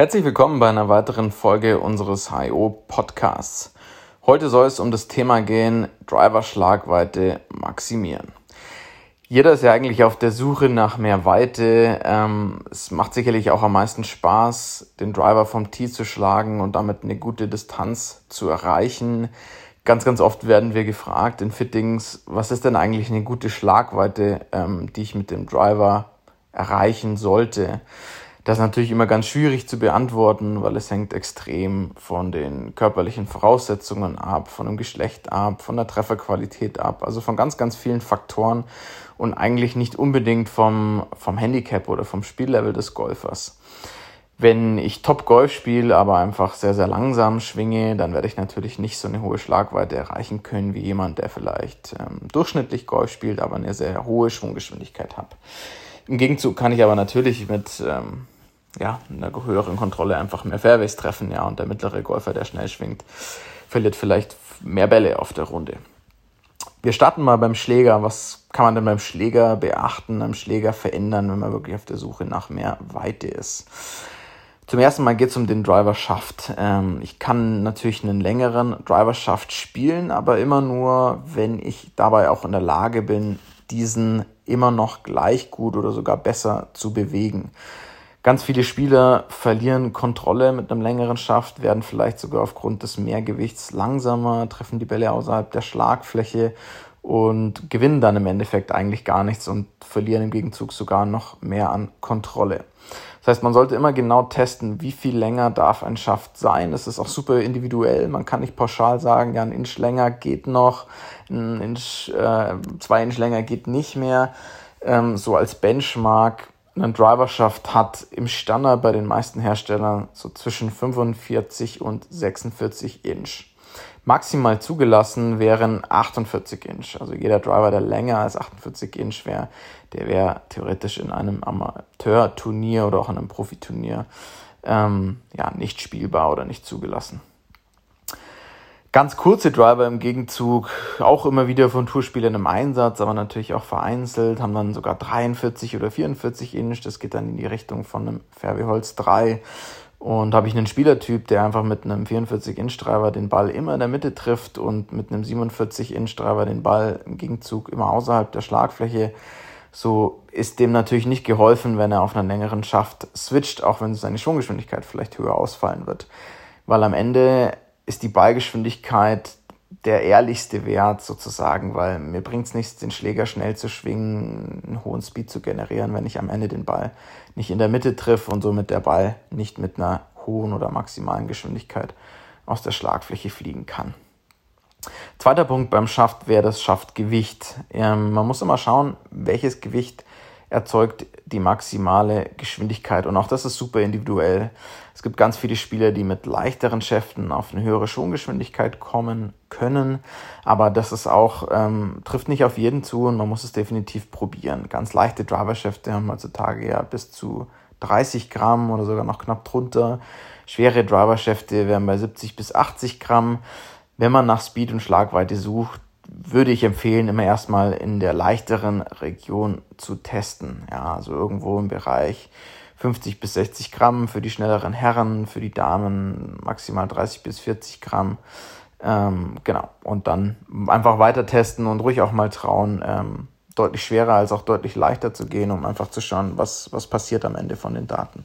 Herzlich willkommen bei einer weiteren Folge unseres HIO Podcasts. Heute soll es um das Thema gehen, Driver-Schlagweite maximieren. Jeder ist ja eigentlich auf der Suche nach mehr Weite. Ähm, es macht sicherlich auch am meisten Spaß, den Driver vom Tee zu schlagen und damit eine gute Distanz zu erreichen. Ganz, ganz oft werden wir gefragt in Fittings, was ist denn eigentlich eine gute Schlagweite, ähm, die ich mit dem Driver erreichen sollte. Das ist natürlich immer ganz schwierig zu beantworten, weil es hängt extrem von den körperlichen Voraussetzungen ab, von dem Geschlecht ab, von der Trefferqualität ab, also von ganz, ganz vielen Faktoren und eigentlich nicht unbedingt vom, vom Handicap oder vom Spiellevel des Golfers. Wenn ich Top-Golf spiele, aber einfach sehr, sehr langsam schwinge, dann werde ich natürlich nicht so eine hohe Schlagweite erreichen können wie jemand, der vielleicht ähm, durchschnittlich Golf spielt, aber eine sehr hohe Schwunggeschwindigkeit hat. Im Gegenzug kann ich aber natürlich mit ähm, ja, einer höheren Kontrolle einfach mehr Fairways treffen, ja, und der mittlere Golfer, der schnell schwingt, verliert vielleicht mehr Bälle auf der Runde. Wir starten mal beim Schläger. Was kann man denn beim Schläger beachten, am Schläger verändern, wenn man wirklich auf der Suche nach mehr Weite ist? Zum ersten Mal geht es um den Driver Shaft. Ähm, ich kann natürlich einen längeren Driver Shaft spielen, aber immer nur, wenn ich dabei auch in der Lage bin, diesen immer noch gleich gut oder sogar besser zu bewegen. Ganz viele Spieler verlieren Kontrolle mit einem längeren Schaft, werden vielleicht sogar aufgrund des Mehrgewichts langsamer, treffen die Bälle außerhalb der Schlagfläche und gewinnen dann im Endeffekt eigentlich gar nichts und verlieren im Gegenzug sogar noch mehr an Kontrolle. Das heißt, man sollte immer genau testen, wie viel länger darf ein Schaft sein. Das ist auch super individuell. Man kann nicht pauschal sagen, ja, ein Inch länger geht noch, ein Inch, äh, zwei Inch länger geht nicht mehr. Ähm, so als Benchmark, ein Driverschaft hat im Standard bei den meisten Herstellern so zwischen 45 und 46 Inch. Maximal zugelassen wären 48 Inch. Also jeder Driver, der länger als 48 Inch wäre, der wäre theoretisch in einem Amateurturnier oder auch in einem Profiturnier ähm, ja, nicht spielbar oder nicht zugelassen. Ganz kurze Driver im Gegenzug, auch immer wieder von Tourspielern im Einsatz, aber natürlich auch vereinzelt, haben dann sogar 43 oder 44 Inch, das geht dann in die Richtung von einem Fairway Holz 3 und habe ich einen Spielertyp, der einfach mit einem 44-Inch-Driver den Ball immer in der Mitte trifft und mit einem 47-Inch-Driver den Ball im Gegenzug immer außerhalb der Schlagfläche, so ist dem natürlich nicht geholfen, wenn er auf einen längeren Schaft switcht, auch wenn seine Schwunggeschwindigkeit vielleicht höher ausfallen wird. Weil am Ende ist die Ballgeschwindigkeit der ehrlichste Wert sozusagen, weil mir bringt es nichts, den Schläger schnell zu schwingen, einen hohen Speed zu generieren, wenn ich am Ende den Ball nicht in der Mitte triff und somit der Ball nicht mit einer hohen oder maximalen Geschwindigkeit aus der Schlagfläche fliegen kann. Zweiter Punkt beim Schaft wäre das Schaftgewicht. Ähm, man muss immer schauen, welches Gewicht erzeugt die maximale Geschwindigkeit. Und auch das ist super individuell. Es gibt ganz viele Spieler, die mit leichteren Schäften auf eine höhere Schwunggeschwindigkeit kommen können. Aber das ist auch, ähm, trifft nicht auf jeden zu und man muss es definitiv probieren. Ganz leichte Driver-Schäfte haben heutzutage ja bis zu 30 Gramm oder sogar noch knapp drunter. Schwere Driver-Schäfte wären bei 70 bis 80 Gramm. Wenn man nach Speed und Schlagweite sucht, würde ich empfehlen, immer erstmal in der leichteren Region zu testen. Ja, also irgendwo im Bereich 50 bis 60 Gramm für die schnelleren Herren, für die Damen maximal 30 bis 40 Gramm. Ähm, genau. Und dann einfach weiter testen und ruhig auch mal trauen, ähm, deutlich schwerer als auch deutlich leichter zu gehen, um einfach zu schauen, was, was passiert am Ende von den Daten.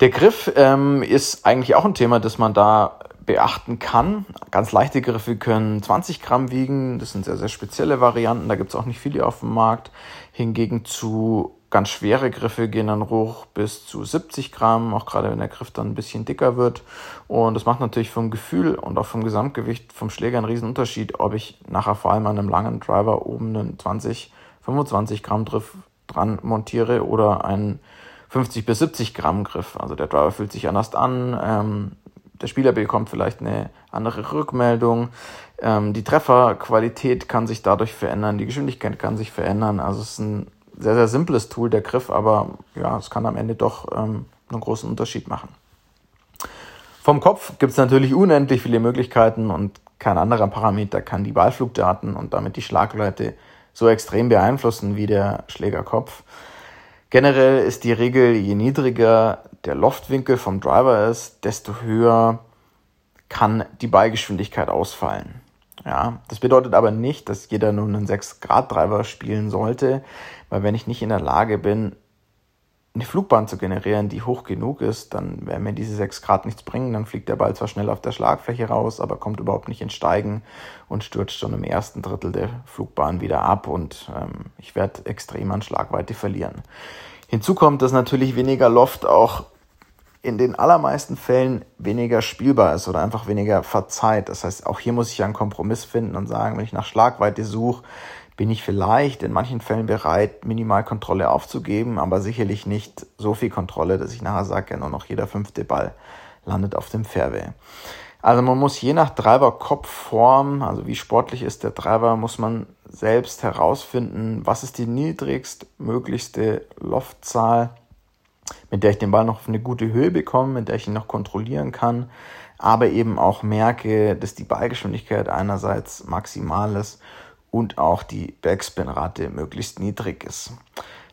Der Griff ähm, ist eigentlich auch ein Thema, das man da beachten kann. Ganz leichte Griffe können 20 Gramm wiegen. Das sind sehr, sehr spezielle Varianten. Da gibt es auch nicht viele auf dem Markt. Hingegen zu ganz schwere Griffe gehen dann hoch bis zu 70 Gramm, auch gerade wenn der Griff dann ein bisschen dicker wird. Und das macht natürlich vom Gefühl und auch vom Gesamtgewicht vom Schläger einen riesen Unterschied, ob ich nachher vor allem an einem langen Driver oben einen 20, 25 Gramm Griff dran montiere oder einen 50 bis 70 Gramm Griff. Also der Driver fühlt sich anders an. Ähm, der Spieler bekommt vielleicht eine andere Rückmeldung. Ähm, die Trefferqualität kann sich dadurch verändern, die Geschwindigkeit kann sich verändern. Also es ist ein sehr, sehr simples Tool, der Griff, aber ja, es kann am Ende doch ähm, einen großen Unterschied machen. Vom Kopf gibt es natürlich unendlich viele Möglichkeiten und kein anderer Parameter kann die Ballflugdaten und damit die Schlagleite so extrem beeinflussen wie der Schlägerkopf. Generell ist die Regel, je niedriger der Loftwinkel vom Driver ist, desto höher kann die Ballgeschwindigkeit ausfallen. Ja, das bedeutet aber nicht, dass jeder nur einen 6-Grad-Driver spielen sollte, weil wenn ich nicht in der Lage bin, eine Flugbahn zu generieren, die hoch genug ist, dann werden mir diese 6 Grad nichts bringen. Dann fliegt der Ball zwar schnell auf der Schlagfläche raus, aber kommt überhaupt nicht ins Steigen und stürzt schon im ersten Drittel der Flugbahn wieder ab und ähm, ich werde extrem an Schlagweite verlieren. Hinzu kommt, dass natürlich weniger Loft auch in den allermeisten Fällen weniger spielbar ist oder einfach weniger verzeiht. Das heißt, auch hier muss ich einen Kompromiss finden und sagen, wenn ich nach Schlagweite suche, bin ich vielleicht in manchen Fällen bereit, Minimalkontrolle aufzugeben, aber sicherlich nicht so viel Kontrolle, dass ich nachher sage, ja, nur noch jeder fünfte Ball landet auf dem Fairway. Also man muss je nach Treiber-Kopfform, also wie sportlich ist der Treiber, muss man selbst herausfinden, was ist die niedrigstmöglichste Loftzahl, mit der ich den Ball noch auf eine gute Höhe bekomme, mit der ich ihn noch kontrollieren kann, aber eben auch merke, dass die Ballgeschwindigkeit einerseits maximal ist und auch die Backspin-Rate möglichst niedrig ist.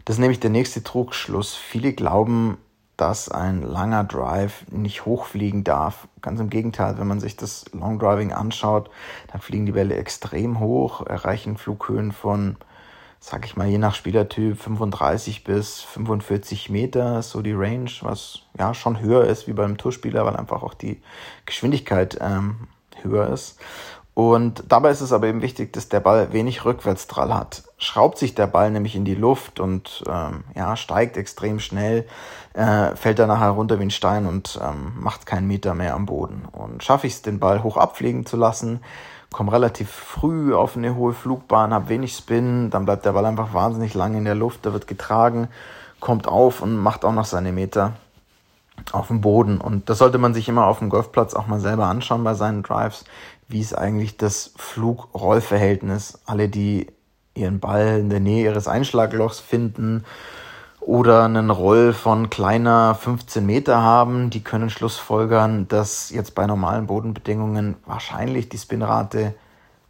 Das ist nämlich der nächste Trugschluss. Viele glauben, dass ein langer Drive nicht hochfliegen darf. Ganz im Gegenteil, wenn man sich das Long Driving anschaut, dann fliegen die Bälle extrem hoch, erreichen Flughöhen von, sag ich mal, je nach Spielertyp 35 bis 45 Meter, so die Range, was ja schon höher ist wie beim Tourspieler, weil einfach auch die Geschwindigkeit ähm, höher ist. Und dabei ist es aber eben wichtig, dass der Ball wenig Rückwärtsdrall hat. Schraubt sich der Ball nämlich in die Luft und ähm, ja, steigt extrem schnell, äh, fällt er nachher runter wie ein Stein und ähm, macht keinen Meter mehr am Boden. Und schaffe ich es, den Ball hoch abfliegen zu lassen, komme relativ früh auf eine hohe Flugbahn, habe wenig Spin, dann bleibt der Ball einfach wahnsinnig lang in der Luft, der wird getragen, kommt auf und macht auch noch seine Meter auf dem Boden. Und das sollte man sich immer auf dem Golfplatz auch mal selber anschauen bei seinen Drives wie ist eigentlich das Flug-Roll-Verhältnis. Alle, die ihren Ball in der Nähe ihres Einschlaglochs finden oder einen Roll von kleiner 15 Meter haben, die können schlussfolgern, dass jetzt bei normalen Bodenbedingungen wahrscheinlich die Spinrate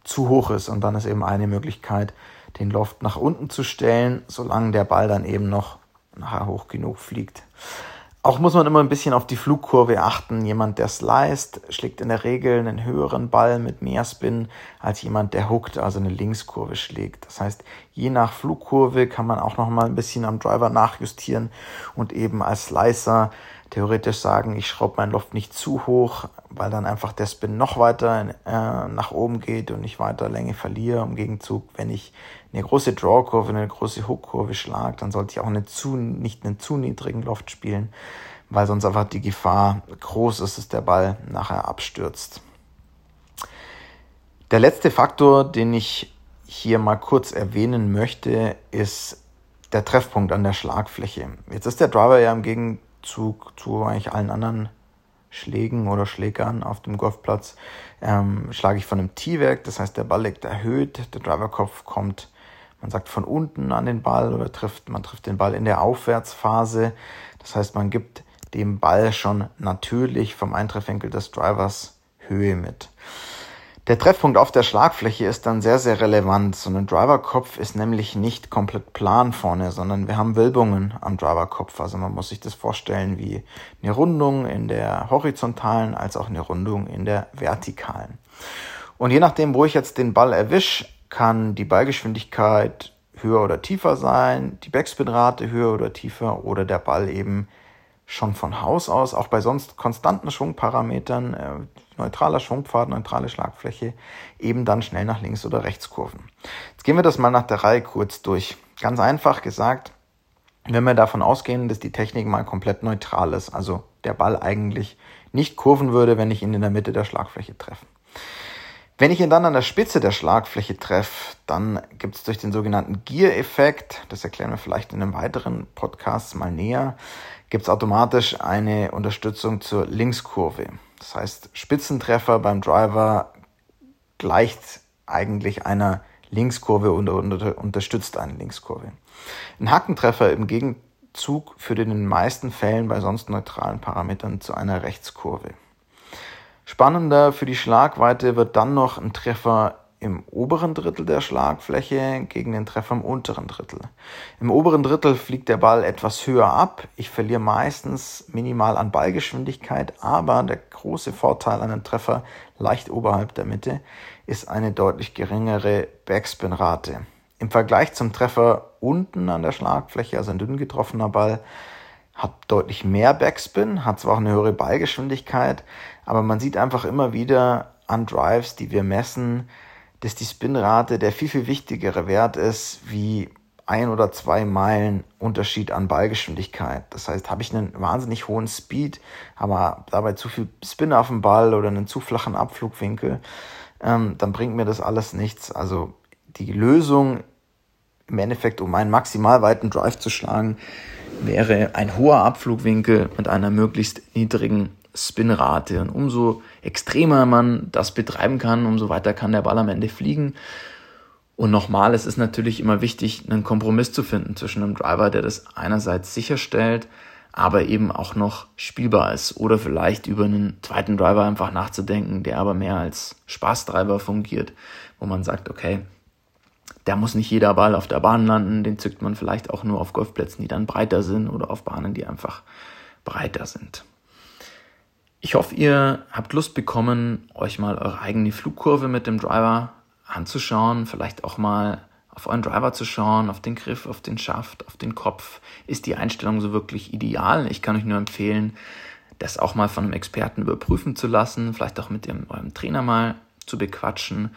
zu hoch ist. Und dann ist eben eine Möglichkeit, den Loft nach unten zu stellen, solange der Ball dann eben noch nachher hoch genug fliegt. Auch muss man immer ein bisschen auf die Flugkurve achten. Jemand, der sliced, schlägt in der Regel einen höheren Ball mit mehr Spin als jemand, der hookt, also eine Linkskurve schlägt. Das heißt, je nach Flugkurve kann man auch noch mal ein bisschen am Driver nachjustieren und eben als Slicer theoretisch sagen, ich schraube mein Loft nicht zu hoch, weil dann einfach der Spin noch weiter äh, nach oben geht und ich weiter Länge verliere. Im Gegenzug, wenn ich eine große Drawkurve, eine große Hookkurve schlage, dann sollte ich auch eine zu, nicht einen zu niedrigen Loft spielen, weil sonst einfach die Gefahr groß ist, dass der Ball nachher abstürzt. Der letzte Faktor, den ich hier mal kurz erwähnen möchte, ist der Treffpunkt an der Schlagfläche. Jetzt ist der Driver ja im Gegensatz Gegenzug zu eigentlich allen anderen Schlägen oder Schlägern auf dem Golfplatz ähm, schlage ich von einem Tee-Werk, das heißt der Ball liegt erhöht, der Driverkopf kommt, man sagt von unten an den Ball oder trifft, man trifft den Ball in der Aufwärtsphase, das heißt man gibt dem Ball schon natürlich vom Eintreffwinkel des Drivers Höhe mit. Der Treffpunkt auf der Schlagfläche ist dann sehr, sehr relevant. So ein Driverkopf ist nämlich nicht komplett plan vorne, sondern wir haben Wölbungen am Driverkopf. Also man muss sich das vorstellen wie eine Rundung in der horizontalen als auch eine Rundung in der vertikalen. Und je nachdem, wo ich jetzt den Ball erwische, kann die Ballgeschwindigkeit höher oder tiefer sein, die Backspinrate höher oder tiefer oder der Ball eben schon von Haus aus, auch bei sonst konstanten Schwungparametern, äh, neutraler Schwungpfad, neutrale Schlagfläche, eben dann schnell nach links oder rechts kurven. Jetzt gehen wir das mal nach der Reihe kurz durch. Ganz einfach gesagt, wenn wir davon ausgehen, dass die Technik mal komplett neutral ist, also der Ball eigentlich nicht kurven würde, wenn ich ihn in der Mitte der Schlagfläche treffe. Wenn ich ihn dann an der Spitze der Schlagfläche treffe, dann gibt es durch den sogenannten Gear-Effekt, das erklären wir vielleicht in einem weiteren Podcast mal näher, gibt es automatisch eine Unterstützung zur Linkskurve. Das heißt, Spitzentreffer beim Driver gleicht eigentlich einer Linkskurve und unterstützt eine Linkskurve. Ein Hackentreffer im Gegenzug führt in den meisten Fällen bei sonst neutralen Parametern zu einer Rechtskurve. Spannender für die Schlagweite wird dann noch ein Treffer im oberen Drittel der Schlagfläche gegen den Treffer im unteren Drittel. Im oberen Drittel fliegt der Ball etwas höher ab. Ich verliere meistens minimal an Ballgeschwindigkeit, aber der große Vorteil an einem Treffer leicht oberhalb der Mitte ist eine deutlich geringere Backspin-Rate. Im Vergleich zum Treffer unten an der Schlagfläche, also ein dünn getroffener Ball, hat deutlich mehr Backspin, hat zwar auch eine höhere Ballgeschwindigkeit, aber man sieht einfach immer wieder an Drives, die wir messen, dass die Spinrate der viel, viel wichtigere Wert ist, wie ein oder zwei Meilen Unterschied an Ballgeschwindigkeit. Das heißt, habe ich einen wahnsinnig hohen Speed, aber dabei zu viel Spin auf dem Ball oder einen zu flachen Abflugwinkel, ähm, dann bringt mir das alles nichts. Also die Lösung im Endeffekt, um einen maximal weiten Drive zu schlagen, wäre ein hoher Abflugwinkel mit einer möglichst niedrigen Spinrate. Und umso extremer man das betreiben kann, umso weiter kann der Ball am Ende fliegen. Und nochmal, es ist natürlich immer wichtig, einen Kompromiss zu finden zwischen einem Driver, der das einerseits sicherstellt, aber eben auch noch spielbar ist. Oder vielleicht über einen zweiten Driver einfach nachzudenken, der aber mehr als Spaßtreiber fungiert, wo man sagt, okay, da muss nicht jeder Ball auf der Bahn landen, den zückt man vielleicht auch nur auf Golfplätzen, die dann breiter sind oder auf Bahnen, die einfach breiter sind. Ich hoffe, ihr habt Lust bekommen, euch mal eure eigene Flugkurve mit dem Driver anzuschauen, vielleicht auch mal auf euren Driver zu schauen, auf den Griff, auf den Schaft, auf den Kopf. Ist die Einstellung so wirklich ideal? Ich kann euch nur empfehlen, das auch mal von einem Experten überprüfen zu lassen, vielleicht auch mit dem, eurem Trainer mal zu bequatschen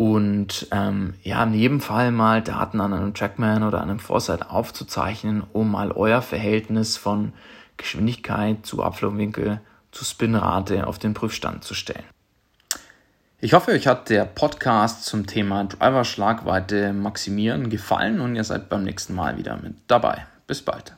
und ähm, ja, in jedem Fall mal Daten an einem Trackman oder einem Foresight aufzuzeichnen, um mal euer Verhältnis von Geschwindigkeit zu Abflugwinkel zu Spinrate auf den Prüfstand zu stellen. Ich hoffe, euch hat der Podcast zum Thema Driver Schlagweite maximieren gefallen und ihr seid beim nächsten Mal wieder mit dabei. Bis bald.